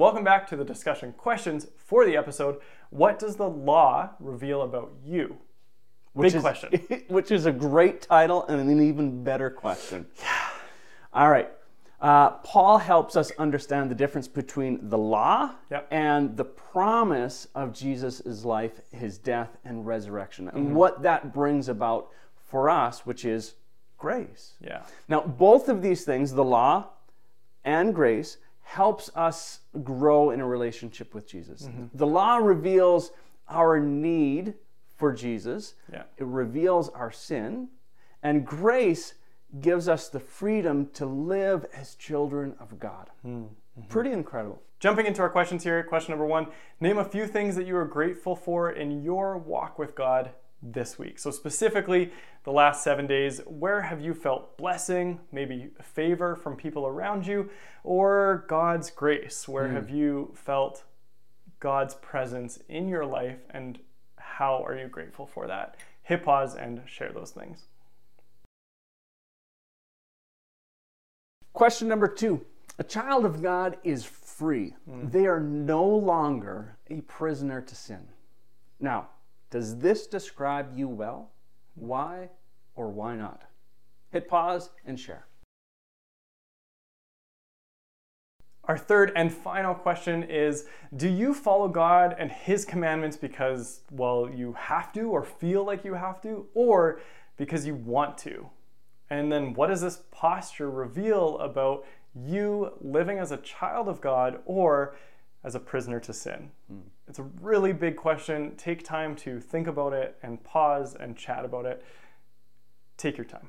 Welcome back to the discussion questions for the episode. What does the law reveal about you? Which Big is, question. Which is a great title and an even better question. Yeah. All right. Uh, Paul helps us understand the difference between the law Yep. and the promise of Jesus' life, his death, and resurrection, and what that brings about for us, which is grace. Yeah. Now, both of these things, the law and grace, helps us grow in a relationship with Jesus. Mm-hmm. The law reveals our need for Jesus. Yeah. It reveals our sin, and grace gives us the freedom to live as children of God. Hmm. Mm-hmm. Pretty incredible. Jumping into our questions here, question number one Name a few things that you are grateful for in your walk with God this week. So, specifically, the last seven days, where have you felt blessing, maybe favor from people around you, or God's grace? Where hmm. have you felt God's presence in your life, and how are you grateful for that? Hit pause and share those things. Question number two A child of God is free, hmm. they are no longer a prisoner to sin. Now, does this describe you well? Why or why not? Hit pause and share. Our third and final question is Do you follow God and His commandments because, well, you have to or feel like you have to, or because you want to? And then what does this posture reveal about you living as a child of God or as a prisoner to sin? Hmm. It's a really big question. Take time to think about it and pause and chat about it. Take your time.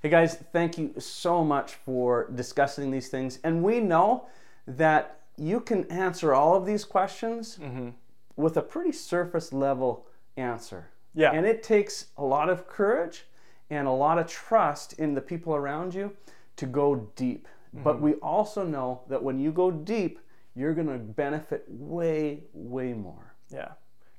Hey guys, thank you so much for discussing these things. And we know that you can answer all of these questions mm-hmm. with a pretty surface level answer. Yeah. And it takes a lot of courage and a lot of trust in the people around you to go deep. But mm-hmm. we also know that when you go deep, you're going to benefit way, way more. Yeah.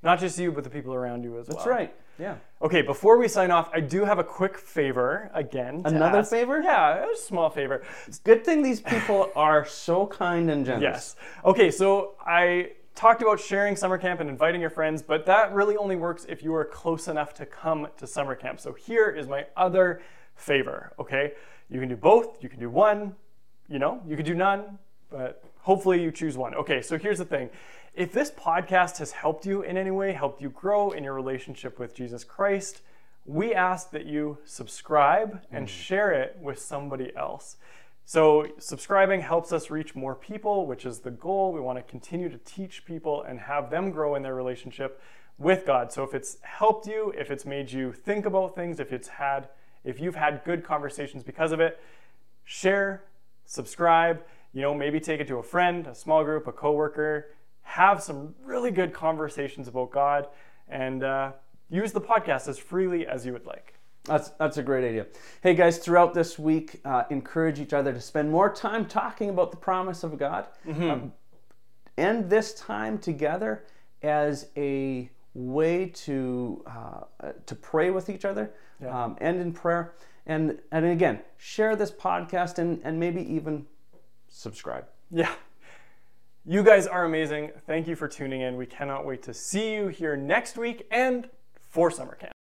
Not just you, but the people around you as well. That's right. Yeah. Okay, before we sign off, I do have a quick favor again. Another ask. favor? Yeah, a small favor. It's good thing these people are so kind and generous. Yes. Okay, so I talked about sharing summer camp and inviting your friends, but that really only works if you are close enough to come to summer camp. So here is my other favor, okay? You can do both, you can do one, you know, you could do none, but hopefully you choose one. Okay, so here's the thing. If this podcast has helped you in any way, helped you grow in your relationship with Jesus Christ, we ask that you subscribe and mm. share it with somebody else. So, subscribing helps us reach more people, which is the goal. We want to continue to teach people and have them grow in their relationship with God. So, if it's helped you, if it's made you think about things, if it's had if you've had good conversations because of it, share, subscribe, you know, maybe take it to a friend, a small group, a coworker, have some really good conversations about God and uh, use the podcast as freely as you would like. That's that's a great idea. Hey guys, throughout this week, uh, encourage each other to spend more time talking about the promise of God. Um, end this time together as a way to uh, to pray with each other. Um, end in prayer, and and again, share this podcast and and maybe even subscribe. Yeah. You guys are amazing. Thank you for tuning in. We cannot wait to see you here next week and for summer camp.